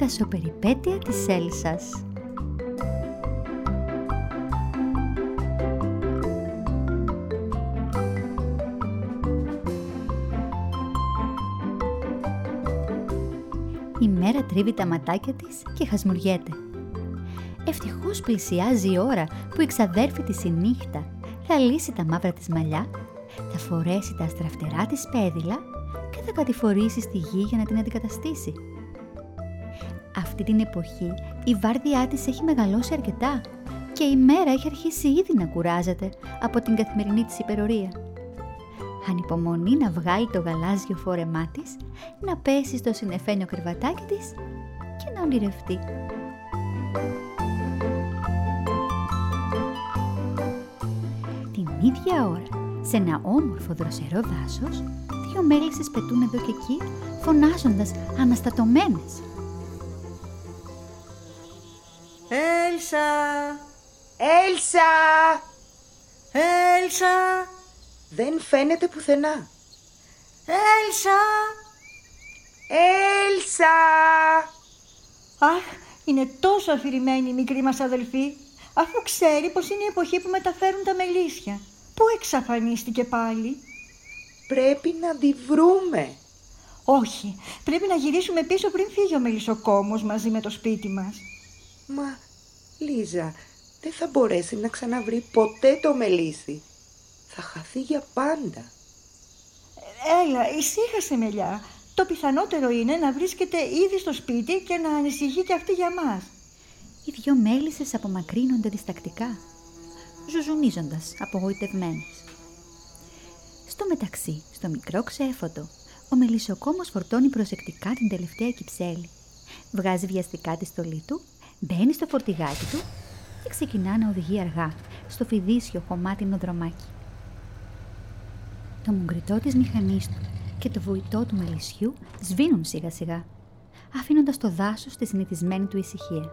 Η μεγάλη δασοπεριπέτεια της Έλσας. Η μέρα τρίβει τα ματάκια της και χασμουριέται. Ευτυχώς πλησιάζει η ώρα που η ξαδέρφη της η νύχτα θα λύσει τα μαύρα της μαλλιά, θα φορέσει τα στραφτερά της πέδιλα και θα κατηφορήσει στη γη για να την αντικαταστήσει. Αυτή την εποχή η βάρδιά της έχει μεγαλώσει αρκετά και η μέρα έχει αρχίσει ήδη να κουράζεται από την καθημερινή της υπερορία. Ανυπομονεί να βγάλει το γαλάζιο φόρεμά της, να πέσει στο συνεφένιο κρεβατάκι της και να ονειρευτεί. Την ίδια ώρα, σε ένα όμορφο δροσερό δάσος, δύο μέλισσες πετούν εδώ και εκεί, φωνάζοντας αναστατωμένες. Έλσα! Έλσα! Έλσα! Δεν φαίνεται πουθενά. Έλσα! Έλσα! Αχ, είναι τόσο αφηρημένη η μικρή μας αδελφή, αφού ξέρει πως είναι η εποχή που μεταφέρουν τα μελίσια. Πού εξαφανίστηκε πάλι; Πρέπει να τη βρούμε. Όχι, πρέπει να γυρίσουμε πίσω πριν φύγει ο μελισσοκόμος μαζί με το σπίτι μας. Μα, Λίζα, δεν θα μπορέσει να ξαναβρει ποτέ το μελίσι. Θα χαθεί για πάντα. Έλα, ησύχασε μελιά. Το πιθανότερο είναι να βρίσκεται ήδη στο σπίτι και να ανησυχεί και αυτή για μας. Οι δυο μέλισσες απομακρύνονται διστακτικά, ζουζουνίζοντας απογοητευμένες. Στο μεταξύ, στο μικρό ξέφωτο, ο μελισσοκόμος φορτώνει προσεκτικά την τελευταία κυψέλη. Βγάζει βιαστικά τη στολή του, μπαίνει στο φορτηγάκι του και ξεκινά να οδηγεί αργά στο φιδίσιο χωμάτινο δρομάκι. Το μουγκριτό της μηχανής του και το βουητό του μελισσιού σβήνουν σιγά σιγά, αφήνοντας το δάσος στη συνηθισμένη του ησυχία.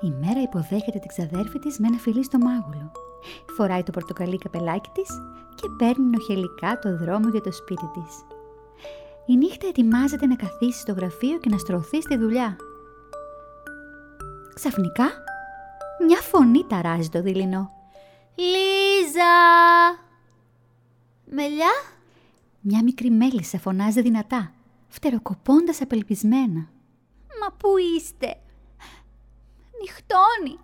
Η μέρα υποδέχεται την ξαδέρφη της με ένα φιλί στο μάγουλο. Φοράει το πορτοκαλί καπελάκι της και παίρνει νοχελικά το δρόμο για το σπίτι της. Η νύχτα ετοιμάζεται να καθίσει στο γραφείο και να στρωθεί στη δουλειά. Ξαφνικά, μια φωνή ταράζει το δειλινό. «Λίζα!» «Μελιά;» Μια μικρή μέλισσα φωνάζει δυνατά, φτεροκοπώντας απελπισμένα. «Μα πού είστε;» «Νυχτώνει!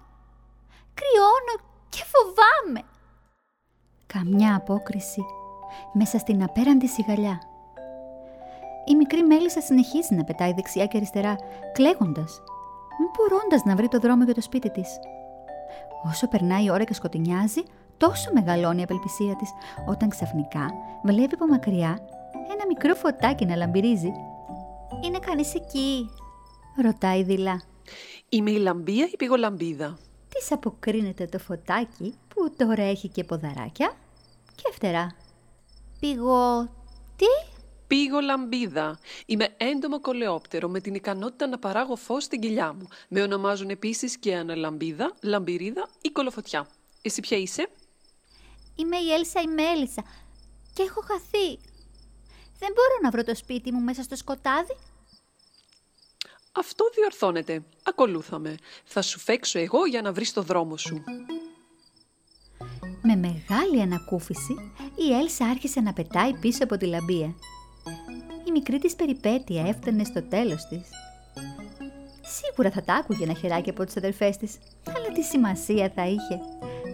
Κρυώνω και φοβάμαι!» Καμιά απόκριση μέσα στην απέραντη σιγαλιά. Η μικρή μέλισσα συνεχίζει να πετάει δεξιά και αριστερά, κλαίγοντας, μη μπορώντας να βρει το δρόμο για το σπίτι της. Όσο περνάει η ώρα και σκοτεινιάζει, τόσο μεγαλώνει η απελπισία της, όταν ξαφνικά βλέπει από μακριά ένα μικρό φωτάκι να λαμπυρίζει. «Είναι κανείς εκεί» ρωτάει δειλά. Είμαι η λαμπία ή πηγολαμπίδα. Της αποκρίνεται το φωτάκι που τώρα έχει και ποδαράκια και φτερά. «Πηγω... τι» Πήγω λαμπίδα. Είμαι έντομο κολεόπτερο με την ικανότητα να παράγω φως στην κοιλιά μου. Με ονομάζουν επίσης και αναλαμπίδα, λαμπυρίδα ή κολοφωτιά. Εσύ ποια είσαι; Είμαι η Έλσα η Μέλισσα και έχω χαθεί. Δεν μπορώ να βρω το σπίτι μου μέσα στο σκοτάδι. Αυτό διορθώνεται. Ακολούθαμε. Θα σου φέξω εγώ για να βρεις το δρόμο σου. Με μεγάλη ανακούφιση, η Έλσα άρχισε να πετάει πίσω από τη λαμπία. Η μικρή της περιπέτεια έφτανε στο τέλος της. Σίγουρα θα τα άκουγε ένα χεράκι από τις αδερφές της, αλλά τι σημασία θα είχε.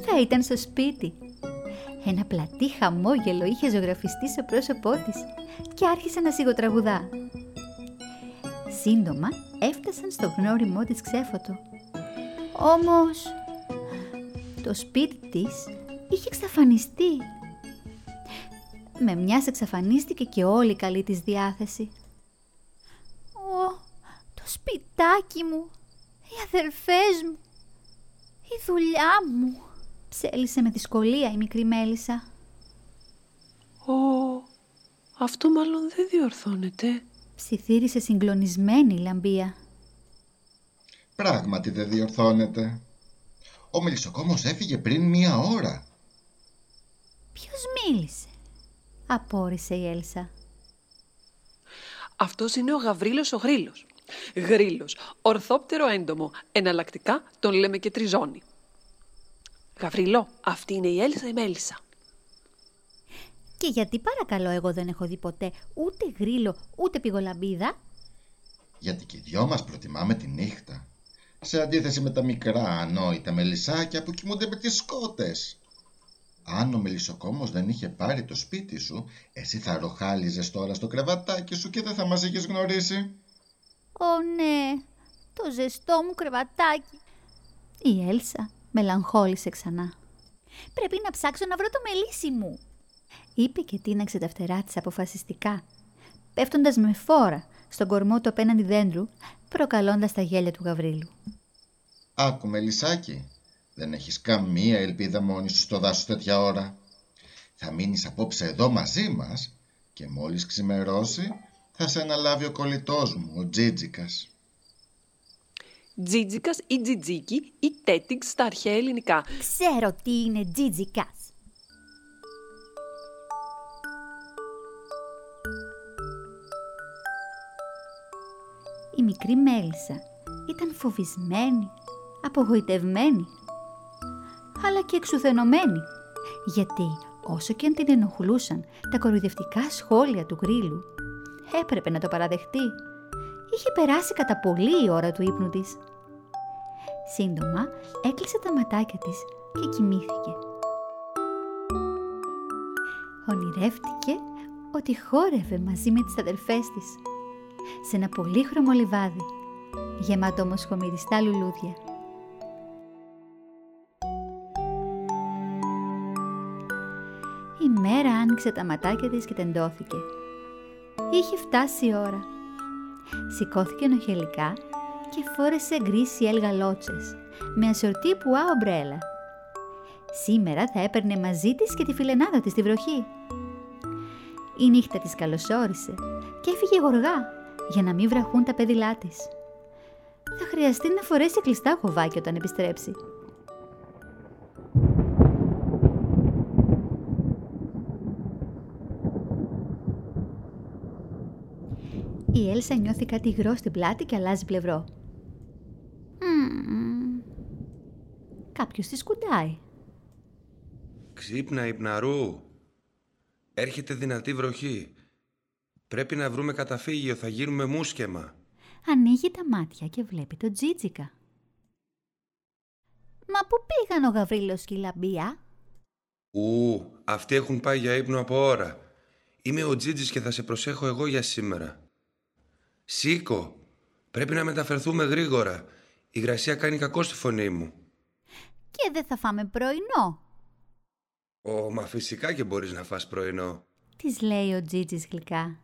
Θα ήταν στο σπίτι. Ένα πλατή χαμόγελο είχε ζωγραφιστεί στο πρόσωπό της και άρχισε να σιγοτραγουδά. Σύντομα έφτασαν στο γνώριμό της ξέφωτο. Όμως, το σπίτι της είχε εξαφανιστεί. Με μιας εξαφανίστηκε και όλη η καλή της διάθεση. «Ω, το σπιτάκι μου, οι αδερφές μου, η δουλειά μου», ψέλισε με δυσκολία η μικρή μέλισσα. Ω, αυτό μάλλον δεν διορθώνεται. Ψιθύρισε συγκλονισμένη η λαμπία. Πράγματι δεν διορθώνεται. Ο μελισσοκόμος έφυγε πριν μία ώρα. Ποιος μίλησε. Απόρρισε η Έλσα. Αυτός είναι ο Γαβρίλος ο Γρίλος. Γρίλος, ορθόπτερο έντομο, εναλλακτικά τον λέμε και τριζόνι. Γαβρίλο, αυτή είναι η Έλσα η Μέλισσα. Και γιατί παρακαλώ εγώ δεν έχω δει ποτέ ούτε γρίλο ούτε πηγολαμπίδα. Γιατί και οι δυο μας προτιμάμε τη νύχτα. Σε αντίθεση με τα μικρά ανόητα μελισσάκια που κοιμούνται με τις σκότες. Αν ο μελισσοκόμος δεν είχε πάρει το σπίτι σου, εσύ θα ροχάλιζες τώρα στο κρεβατάκι σου και δεν θα μας είχες γνωρίσει. Ω ναι, το ζεστό μου κρεβατάκι. Η Έλσα μελαγχόλησε ξανά. Πρέπει να ψάξω να βρω το μελίσι μου, είπε και τίναξε τα φτερά της αποφασιστικά, πέφτοντας με φόρα στον κορμό του απέναντι δέντρου, προκαλώντας τα γέλια του Γαβρίλου. Άκου μελισσάκι, δεν έχεις καμία ελπίδα μόνη σου στο δάσος τέτοια ώρα. Θα μείνεις απόψε εδώ μαζί μας και μόλις ξημερώσει θα σε αναλάβει ο κολλητός μου, ο Τζίτζικας. Τζίτζικας ή τζιτζίκι ή τέτιξ στα αρχαία ελληνικά. Ξέρω τι είναι τζίτζικας. Η μικρή μέλισσα ήταν φοβισμένη, απογοητευμένη, αλλά και εξουθενωμένη, γιατί όσο και αν την ενοχλούσαν τα κοροϊδευτικά σχόλια του γρίλου, έπρεπε να το παραδεχτεί. Είχε περάσει κατά πολύ η ώρα του ύπνου της. Σύντομα έκλεισε τα ματάκια της και κοιμήθηκε. Ονειρεύτηκε ότι χόρευε μαζί με τις αδερφές της σε ένα πολύχρωμο λιβάδι, γεμάτο όμως χωμυριστά λουλούδια. Άνοιξε τα ματάκια της και τεντώθηκε. Είχε φτάσει η ώρα. Σηκώθηκε ενοχελικά και φόρεσε γκρίσι ελγαλότσες με ασορτή πουά ομπρέλα. Σήμερα θα έπαιρνε μαζί της και τη φιλενάδα της στη βροχή. Η νύχτα της καλωσόρισε και έφυγε γοργά για να μην βραχούν τα πέδιλά της. Θα χρειαστεί να φορέσει κλειστά χοβάκια όταν επιστρέψει. Η Έλσα νιώθει κάτι υγρό στην πλάτη και αλλάζει πλευρό. Mm. Κάποιος τη σκουντάει. Ξύπνα, υπναρού. Έρχεται δυνατή βροχή. Πρέπει να βρούμε καταφύγιο, θα γίνουμε μουσκεμα. Ανοίγει τα μάτια και βλέπει τον Τζίτζικα. Μα πού πήγαν ο Γαβρίλος και η Λαμπία; Ου, αυτοί έχουν πάει για ύπνο από ώρα. Είμαι ο Τζίτζης και θα σε προσέχω εγώ για σήμερα. Σήκω, πρέπει να μεταφερθούμε γρήγορα. Η γρασία κάνει κακό στη φωνή μου. Και δεν θα φάμε πρωινό. Ω, μα φυσικά και μπορείς να φας πρωινό. Της λέει ο Τζίτζης γλυκά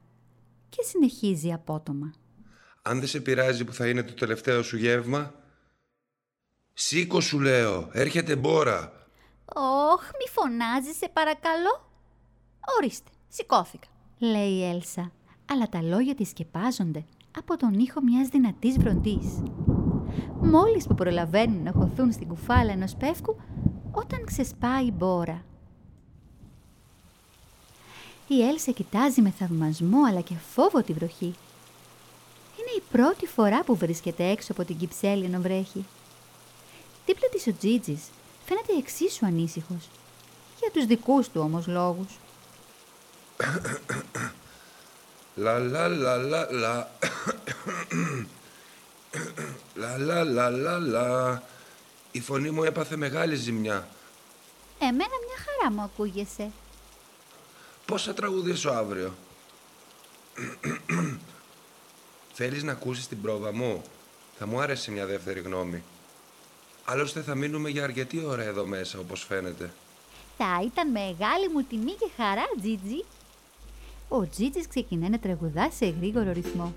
και συνεχίζει απότομα. Αν δεν σε πειράζει που θα είναι το τελευταίο σου γεύμα. Σήκω σου λέω, έρχεται μπόρα. Όχ, μη φωνάζεις σε παρακαλώ. Ορίστε, σηκώθηκα, λέει η Έλσα, αλλά τα λόγια της σκεπάζονται από τον ήχο μιας δυνατής βροντής. Μόλις που προλαβαίνουν να χωθούν στην κουφάλα ενός πεύκου, όταν ξεσπάει η μπόρα. Η Έλσα κοιτάζει με θαυμασμό αλλά και φόβο τη βροχή. Είναι η πρώτη φορά που βρίσκεται έξω από την Κυψέλη ενώ βρέχει. Δίπλα της ο Τζίτζης φαίνεται εξίσου ανήσυχος. Για τους δικούς του όμως λόγους. Λα λα λα λα λα Λα λα λα λα λα Η φωνή μου έπαθε μεγάλη ζημιά. Εμένα μια χαρά μου ακούγεσαι. Πώς θα τραγουδήσω αύριο; Θέλεις να ακούσεις την πρόβα μου; Θα μου άρεσε μια δεύτερη γνώμη. Άλλωστε θα μείνουμε για αρκετή ώρα εδώ μέσα όπως φαίνεται. Θα ήταν μεγάλη μου τιμή και χαρά, Τζίτζι. Ο Τζίτζης ξεκινάει να τραγουδά σε γρήγορο ρυθμό.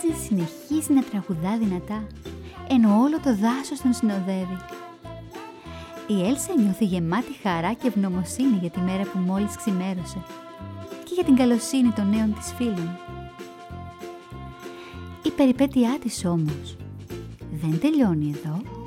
Τζίτζι συνεχίζει να τραγουδά δυνατά, ενώ όλο το δάσος τον συνοδεύει. Η Έλσα νιώθει γεμάτη χαρά και ευγνωμοσύνη για τη μέρα που μόλις ξημέρωσε και για την καλοσύνη των νέων της φίλων. Η περιπέτειά της όμως δεν τελειώνει εδώ.